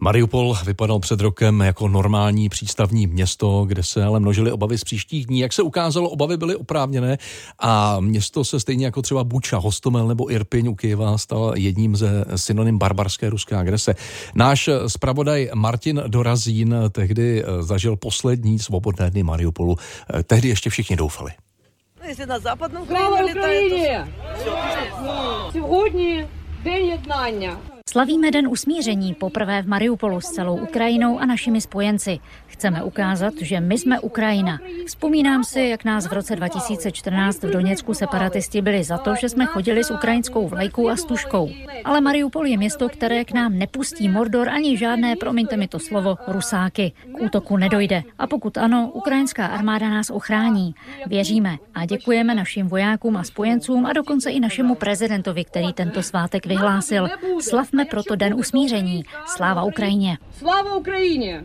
Mariupol vypadal před rokem jako normální přístavní město, kde se ale množily obavy z příštích dní. Jak se ukázalo, obavy byly oprávněné a město se stejně jako třeba Buča, Hostomel nebo Irpiň u Kyjeva stal jedním ze synonym barbarské ruské agrese. Náš zpravodaj Martin Dorazín tehdy zažil poslední svobodné dny Mariupolu. Tehdy ještě všichni doufali. Если на западном Слава Україні! Сьогодні день єднання. Slavíme Den usmíření poprvé v Mariupolu s celou Ukrajinou a našimi spojenci. Chceme ukázat, že my jsme Ukrajina. Vzpomínám si, jak nás v roce 2014 v Doněcku separatisti byli za to, že jsme chodili s ukrajinskou vlajkou a stužkou. Ale Mariupol je město, které k nám nepustí Mordor ani žádné, promiňte mi to slovo, rusáky. K útoku nedojde. A pokud ano, ukrajinská armáda nás ochrání. Věříme a děkujeme našim vojákům a spojencům a dokonce i našemu prezidentovi, který tento svátek vyhlásil. Slavme proto den usmíření. Sláva Ukrajině! Sláva Ukrajině!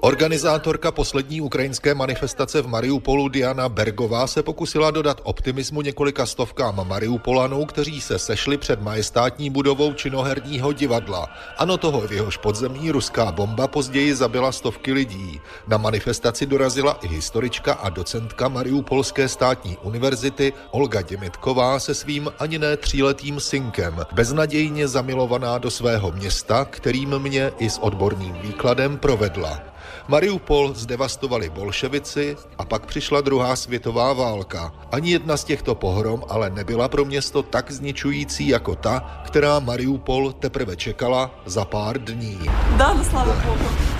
Organizátorka poslední ukrajinské manifestace v Mariupolu Diana Bergová se pokusila dodat optimismu několika stovkám Mariupolanů, kteří se sešli před majestátní budovou činoherního divadla. Ano toho, v jehož podzemí ruská bomba později zabila stovky lidí. Na manifestaci dorazila i historička a docentka Mariupolské státní univerzity Olga Děmitková se svým ani ne tříletým synkem, beznadějně zamilovaná do svého města, kterým mě i s odborným výkladem provedla. Mariupol zdevastovali bolševici a pak přišla druhá světová válka. Ani jedna z těchto pohrom ale nebyla pro město tak zničující jako ta, která Mariupol teprve čekala za pár dní. Dan, slavu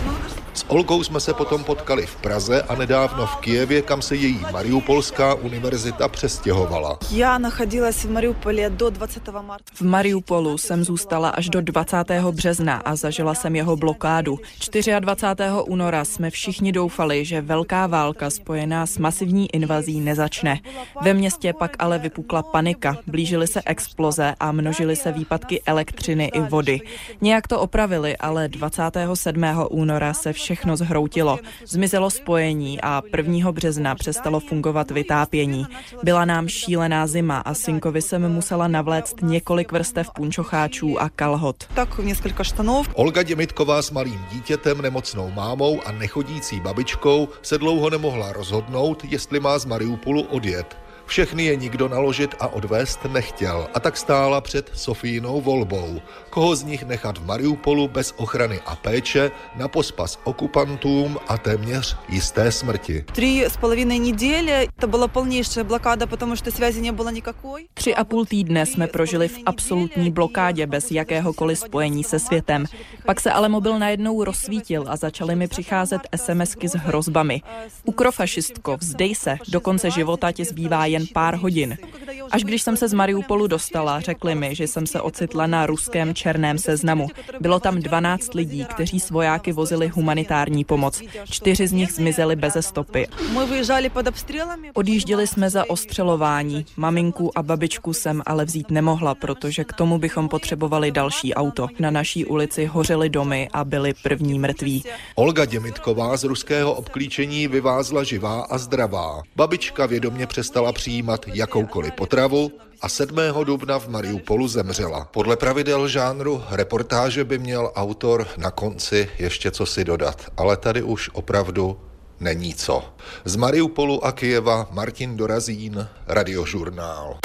no, s Olgou jsme se potom potkali v Praze a nedávno v Kijevě, kam se její Mariupolská univerzita přestěhovala. Já nachodila se v Mariupoli do 20. marta. V Mariupolu jsem zůstala až do 20. března a zažila jsem jeho blokádu. 24. února jsme všichni doufali, že velká válka spojená s masivní invazí nezačne. Ve městě pak ale vypukla panika, blížily se exploze a množily se výpadky elektřiny i vody. Nějak to opravili, ale 27. února se všichni všechno zhroutilo. Zmizelo spojení a 1. března přestalo fungovat vytápění. Byla nám šílená zima a synkovi jsem musela navléct několik vrstev punčocháčů a kalhot. Tak několik štanov. Olga Děmitková s malým dítětem, nemocnou mámou a nechodící babičkou se dlouho nemohla rozhodnout, jestli má z Mariupolu odjet. Všechny je nikdo naložit a odvést nechtěl a tak stála před Sofínou volbou. Koho z nich nechat v Mariupolu bez ochrany a péče na pospas okupantům a téměř jisté smrti. Tři s neděle to byla plnější blokáda, protože ty nebyla nikakoj. Tři a půl týdne jsme prožili v absolutní blokádě bez jakéhokoliv spojení se světem. Pak se ale mobil najednou rozsvítil a začaly mi přicházet SMSky s hrozbami. Ukrofašistko, vzdej se, do konce života ti zbývá jen pár hodin. Až když jsem se z Mariupolu dostala, řekli mi, že jsem se ocitla na ruském černém seznamu. Bylo tam 12 lidí, kteří s vojáky vozili humanitární pomoc. Čtyři z nich zmizeli beze stopy. Odjížděli jsme za ostřelování. Maminku a babičku jsem ale vzít nemohla, protože k tomu bychom potřebovali další auto. Na naší ulici hořely domy a byli první mrtví. Olga Děmitková z ruského obklíčení vyvázla živá a zdravá. Babička vědomě přestala přijímat jakoukoliv potřebu potravu a 7. dubna v Mariupolu zemřela. Podle pravidel žánru reportáže by měl autor na konci ještě co si dodat, ale tady už opravdu není co. Z Mariupolu a Kyjeva Martin Dorazín, Radiožurnál.